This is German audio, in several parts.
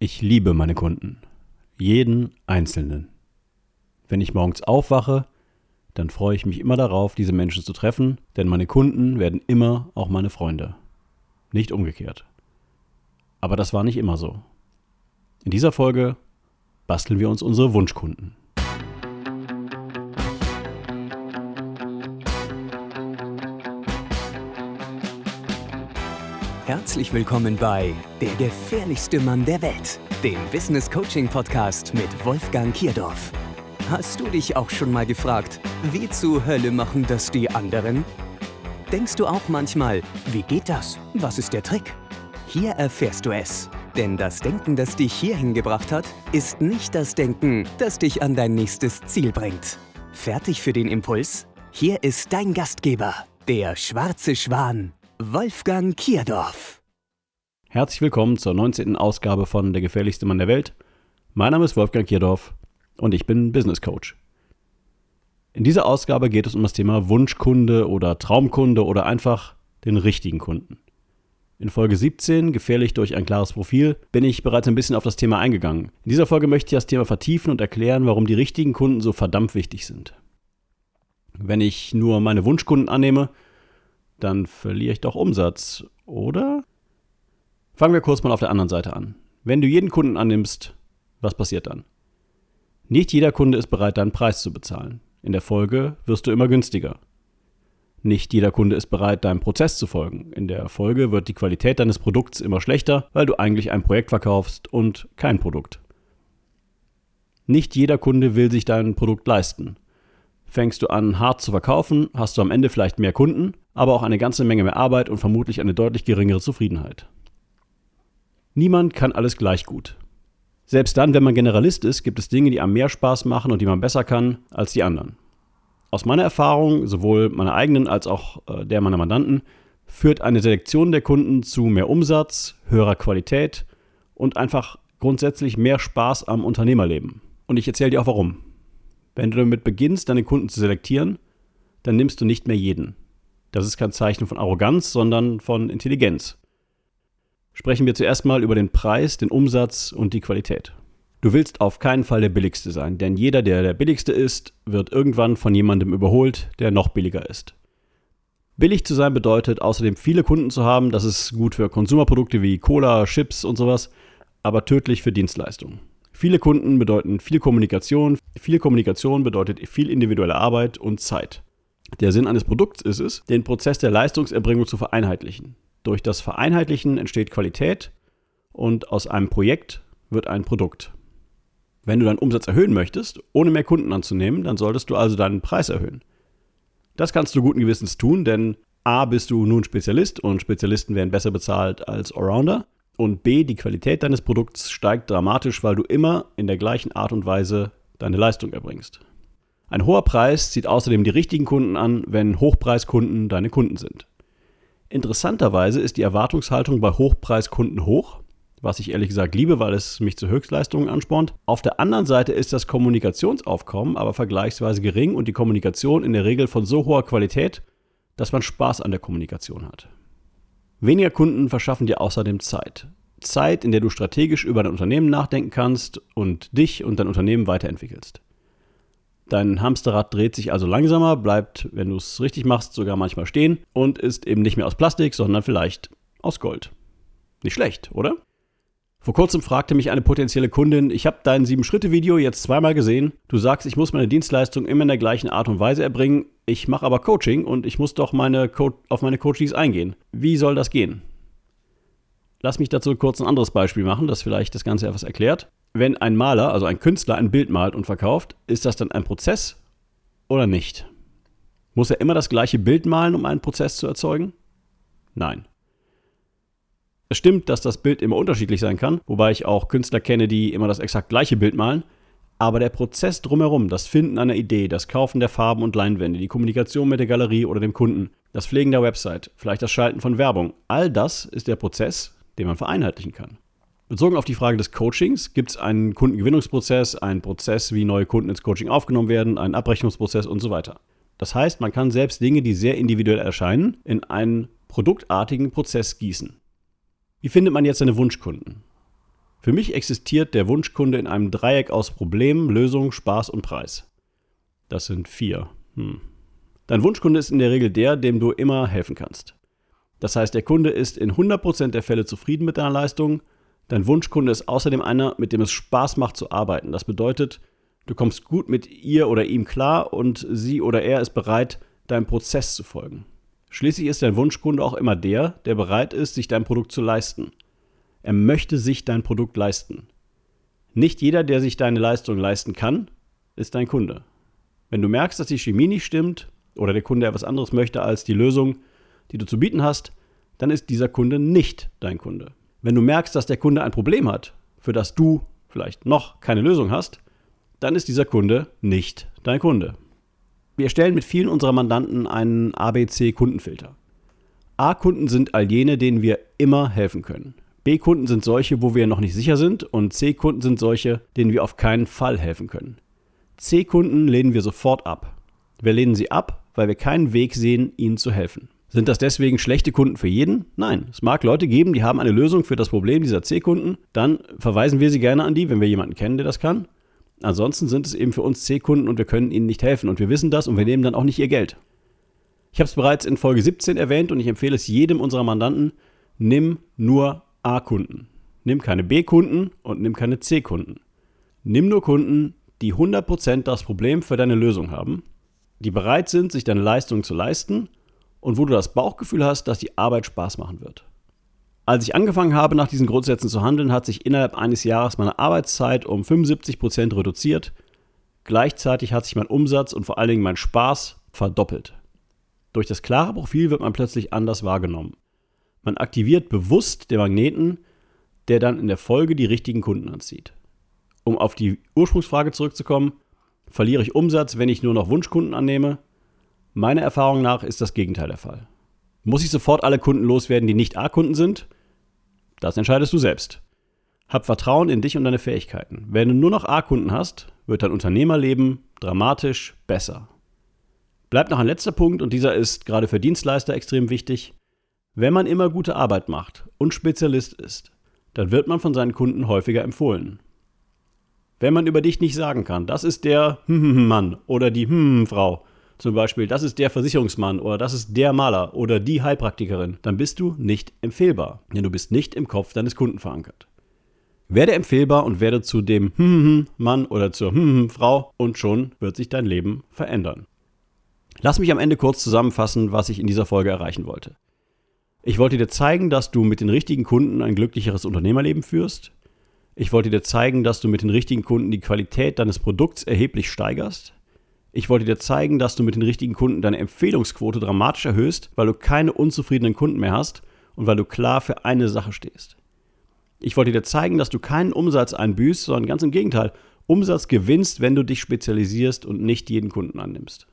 Ich liebe meine Kunden. Jeden einzelnen. Wenn ich morgens aufwache, dann freue ich mich immer darauf, diese Menschen zu treffen, denn meine Kunden werden immer auch meine Freunde. Nicht umgekehrt. Aber das war nicht immer so. In dieser Folge basteln wir uns unsere Wunschkunden. Herzlich willkommen bei Der gefährlichste Mann der Welt, dem Business Coaching Podcast mit Wolfgang Kierdorf. Hast du dich auch schon mal gefragt, wie zur Hölle machen das die anderen? Denkst du auch manchmal, wie geht das? Was ist der Trick? Hier erfährst du es. Denn das Denken, das dich hierhin gebracht hat, ist nicht das Denken, das dich an dein nächstes Ziel bringt. Fertig für den Impuls? Hier ist dein Gastgeber, der schwarze Schwan, Wolfgang Kierdorf. Herzlich willkommen zur 19. Ausgabe von Der gefährlichste Mann der Welt. Mein Name ist Wolfgang Kierdorf und ich bin Business Coach. In dieser Ausgabe geht es um das Thema Wunschkunde oder Traumkunde oder einfach den richtigen Kunden. In Folge 17, gefährlich durch ein klares Profil, bin ich bereits ein bisschen auf das Thema eingegangen. In dieser Folge möchte ich das Thema vertiefen und erklären, warum die richtigen Kunden so verdammt wichtig sind. Wenn ich nur meine Wunschkunden annehme, dann verliere ich doch Umsatz, oder? Fangen wir kurz mal auf der anderen Seite an. Wenn du jeden Kunden annimmst, was passiert dann? Nicht jeder Kunde ist bereit, deinen Preis zu bezahlen. In der Folge wirst du immer günstiger. Nicht jeder Kunde ist bereit, deinem Prozess zu folgen. In der Folge wird die Qualität deines Produkts immer schlechter, weil du eigentlich ein Projekt verkaufst und kein Produkt. Nicht jeder Kunde will sich dein Produkt leisten. Fängst du an, hart zu verkaufen, hast du am Ende vielleicht mehr Kunden, aber auch eine ganze Menge mehr Arbeit und vermutlich eine deutlich geringere Zufriedenheit. Niemand kann alles gleich gut. Selbst dann, wenn man Generalist ist, gibt es Dinge, die einem mehr Spaß machen und die man besser kann als die anderen. Aus meiner Erfahrung, sowohl meiner eigenen als auch äh, der meiner Mandanten, führt eine Selektion der Kunden zu mehr Umsatz, höherer Qualität und einfach grundsätzlich mehr Spaß am Unternehmerleben. Und ich erzähle dir auch warum. Wenn du damit beginnst, deine Kunden zu selektieren, dann nimmst du nicht mehr jeden. Das ist kein Zeichen von Arroganz, sondern von Intelligenz. Sprechen wir zuerst mal über den Preis, den Umsatz und die Qualität. Du willst auf keinen Fall der billigste sein, denn jeder, der der billigste ist, wird irgendwann von jemandem überholt, der noch billiger ist. Billig zu sein bedeutet außerdem viele Kunden zu haben, das ist gut für Konsumerprodukte wie Cola, Chips und sowas, aber tödlich für Dienstleistungen. Viele Kunden bedeuten viel Kommunikation, viel Kommunikation bedeutet viel individuelle Arbeit und Zeit. Der Sinn eines Produkts ist es, den Prozess der Leistungserbringung zu vereinheitlichen. Durch das Vereinheitlichen entsteht Qualität und aus einem Projekt wird ein Produkt. Wenn du deinen Umsatz erhöhen möchtest, ohne mehr Kunden anzunehmen, dann solltest du also deinen Preis erhöhen. Das kannst du guten Gewissens tun, denn A bist du nun Spezialist und Spezialisten werden besser bezahlt als Allrounder und B die Qualität deines Produkts steigt dramatisch, weil du immer in der gleichen Art und Weise deine Leistung erbringst. Ein hoher Preis zieht außerdem die richtigen Kunden an, wenn Hochpreiskunden deine Kunden sind. Interessanterweise ist die Erwartungshaltung bei Hochpreiskunden hoch, was ich ehrlich gesagt liebe, weil es mich zu Höchstleistungen anspornt. Auf der anderen Seite ist das Kommunikationsaufkommen aber vergleichsweise gering und die Kommunikation in der Regel von so hoher Qualität, dass man Spaß an der Kommunikation hat. Weniger Kunden verschaffen dir außerdem Zeit. Zeit, in der du strategisch über dein Unternehmen nachdenken kannst und dich und dein Unternehmen weiterentwickelst. Dein Hamsterrad dreht sich also langsamer, bleibt, wenn du es richtig machst, sogar manchmal stehen und ist eben nicht mehr aus Plastik, sondern vielleicht aus Gold. Nicht schlecht, oder? Vor kurzem fragte mich eine potenzielle Kundin, ich habe dein 7-Schritte-Video jetzt zweimal gesehen. Du sagst, ich muss meine Dienstleistung immer in der gleichen Art und Weise erbringen. Ich mache aber Coaching und ich muss doch meine Co auf meine Coaches eingehen. Wie soll das gehen? Lass mich dazu kurz ein anderes Beispiel machen, das vielleicht das Ganze etwas erklärt wenn ein Maler, also ein Künstler, ein Bild malt und verkauft, ist das dann ein Prozess oder nicht? Muss er immer das gleiche Bild malen, um einen Prozess zu erzeugen? Nein. Es stimmt, dass das Bild immer unterschiedlich sein kann, wobei ich auch Künstler kenne, die immer das exakt gleiche Bild malen. Aber der Prozess drumherum, das Finden einer Idee, das Kaufen der Farben und Leinwände, die Kommunikation mit der Galerie oder dem Kunden, das Pflegen der Website, vielleicht das Schalten von Werbung, all das ist der Prozess, den man vereinheitlichen kann. Bezogen auf die Frage des Coachings gibt es einen Kundengewinnungsprozess, einen Prozess, wie neue Kunden ins Coaching aufgenommen werden, einen Abrechnungsprozess und so weiter. Das heißt, man kann selbst Dinge, die sehr individuell erscheinen, in einen produktartigen Prozess gießen. Wie findet man jetzt seine Wunschkunden? Für mich existiert der Wunschkunde in einem Dreieck aus Problem, Lösung, Spaß und Preis. Das sind vier. Hm. Dein Wunschkunde ist in der Regel der, dem du immer helfen kannst. Das heißt, der Kunde ist in 100% der Fälle zufrieden mit deiner Leistung. Dein Wunschkunde ist außerdem einer, mit dem es Spaß macht zu arbeiten. Das bedeutet, du kommst gut mit ihr oder ihm klar und sie oder er ist bereit, deinem Prozess zu folgen. Schließlich ist dein Wunschkunde auch immer der, der bereit ist, sich dein Produkt zu leisten. Er möchte sich dein Produkt leisten. Nicht jeder, der sich deine Leistung leisten kann, ist dein Kunde. Wenn du merkst, dass die Chemie nicht stimmt oder der Kunde etwas anderes möchte als die Lösung, die du zu bieten hast, dann ist dieser Kunde nicht dein Kunde. Wenn du merkst, dass der Kunde ein Problem hat, für das du vielleicht noch keine Lösung hast, dann ist dieser Kunde nicht dein Kunde. Wir erstellen mit vielen unserer Mandanten einen ABC-Kundenfilter. A-Kunden sind all jene, denen wir immer helfen können. B-Kunden sind solche, wo wir noch nicht sicher sind und C-Kunden sind solche, denen wir auf keinen Fall helfen können. C-Kunden lehnen wir sofort ab. Wir lehnen sie ab, weil wir keinen Weg sehen, ihnen zu helfen. Sind das deswegen schlechte Kunden für jeden? Nein. Es mag Leute geben, die haben eine Lösung für das Problem dieser C-Kunden. Dann verweisen wir sie gerne an die, wenn wir jemanden kennen, der das kann. Ansonsten sind es eben für uns C-Kunden und wir können ihnen nicht helfen. Und wir wissen das und wir nehmen dann auch nicht ihr Geld. Ich habe es bereits in Folge 17 erwähnt und ich empfehle es jedem unserer Mandanten, nimm nur A-Kunden. Nimm keine B-Kunden und nimm keine C-Kunden. Nimm nur Kunden, die 100% das Problem für deine Lösung haben, die bereit sind, sich deine Leistung zu leisten und wo du das Bauchgefühl hast, dass die Arbeit Spaß machen wird. Als ich angefangen habe, nach diesen Grundsätzen zu handeln, hat sich innerhalb eines Jahres meine Arbeitszeit um 75% reduziert. Gleichzeitig hat sich mein Umsatz und vor allen Dingen mein Spaß verdoppelt. Durch das klare Profil wird man plötzlich anders wahrgenommen. Man aktiviert bewusst den Magneten, der dann in der Folge die richtigen Kunden anzieht. Um auf die Ursprungsfrage zurückzukommen, verliere ich Umsatz, wenn ich nur noch Wunschkunden annehme? Meiner Erfahrung nach ist das Gegenteil der Fall. Muss ich sofort alle Kunden loswerden, die nicht A-Kunden sind? Das entscheidest du selbst. Hab Vertrauen in dich und deine Fähigkeiten. Wenn du nur noch A-Kunden hast, wird dein Unternehmerleben dramatisch besser. Bleibt noch ein letzter Punkt und dieser ist gerade für Dienstleister extrem wichtig. Wenn man immer gute Arbeit macht und Spezialist ist, dann wird man von seinen Kunden häufiger empfohlen. Wenn man über dich nicht sagen kann, das ist der Mann oder die Frau, zum Beispiel, das ist der Versicherungsmann oder das ist der Maler oder die Heilpraktikerin, dann bist du nicht empfehlbar, denn du bist nicht im Kopf deines Kunden verankert. Werde empfehlbar und werde zu dem Mann oder zur Frau und schon wird sich dein Leben verändern. Lass mich am Ende kurz zusammenfassen, was ich in dieser Folge erreichen wollte. Ich wollte dir zeigen, dass du mit den richtigen Kunden ein glücklicheres Unternehmerleben führst. Ich wollte dir zeigen, dass du mit den richtigen Kunden die Qualität deines Produkts erheblich steigerst. Ich wollte dir zeigen, dass du mit den richtigen Kunden deine Empfehlungsquote dramatisch erhöhst, weil du keine unzufriedenen Kunden mehr hast und weil du klar für eine Sache stehst. Ich wollte dir zeigen, dass du keinen Umsatz einbüßt, sondern ganz im Gegenteil, Umsatz gewinnst, wenn du dich spezialisierst und nicht jeden Kunden annimmst.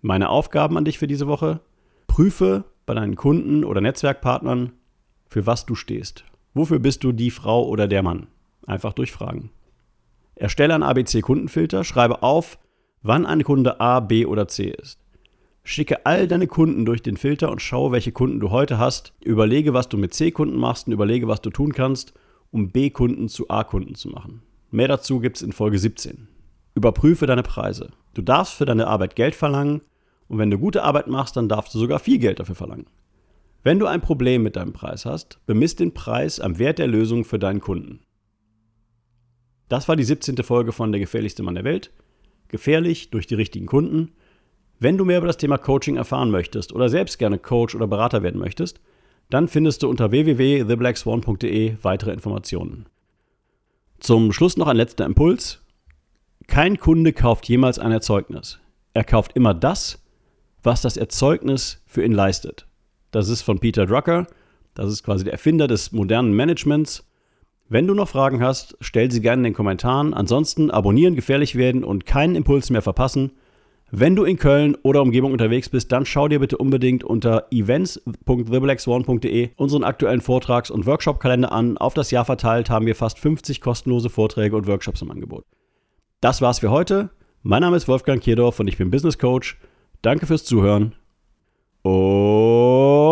Meine Aufgaben an dich für diese Woche? Prüfe, bei deinen Kunden oder Netzwerkpartnern, für was du stehst. Wofür bist du die Frau oder der Mann? Einfach durchfragen. Erstelle einen ABC-Kundenfilter, schreibe auf, wann ein Kunde A, B oder C ist. Schicke all deine Kunden durch den Filter und schaue, welche Kunden du heute hast. Überlege, was du mit C-Kunden machst und überlege, was du tun kannst, um B-Kunden zu A-Kunden zu machen. Mehr dazu gibt es in Folge 17. Überprüfe deine Preise. Du darfst für deine Arbeit Geld verlangen und wenn du gute Arbeit machst, dann darfst du sogar viel Geld dafür verlangen. Wenn du ein Problem mit deinem Preis hast, bemisst den Preis am Wert der Lösung für deinen Kunden. Das war die 17. Folge von Der gefährlichste Mann der Welt. Gefährlich durch die richtigen Kunden. Wenn du mehr über das Thema Coaching erfahren möchtest oder selbst gerne Coach oder Berater werden möchtest, dann findest du unter www.theblackswan.de weitere Informationen. Zum Schluss noch ein letzter Impuls. Kein Kunde kauft jemals ein Erzeugnis. Er kauft immer das, was das Erzeugnis für ihn leistet. Das ist von Peter Drucker, das ist quasi der Erfinder des modernen Managements. Wenn du noch Fragen hast, stell sie gerne in den Kommentaren. Ansonsten abonnieren, gefährlich werden und keinen Impuls mehr verpassen. Wenn du in Köln oder Umgebung unterwegs bist, dann schau dir bitte unbedingt unter events.theblackswan.de unseren aktuellen Vortrags- und Workshop-Kalender an. Auf das Jahr verteilt haben wir fast 50 kostenlose Vorträge und Workshops im Angebot. Das war's für heute. Mein Name ist Wolfgang Kierdorf und ich bin Business Coach. Danke fürs Zuhören und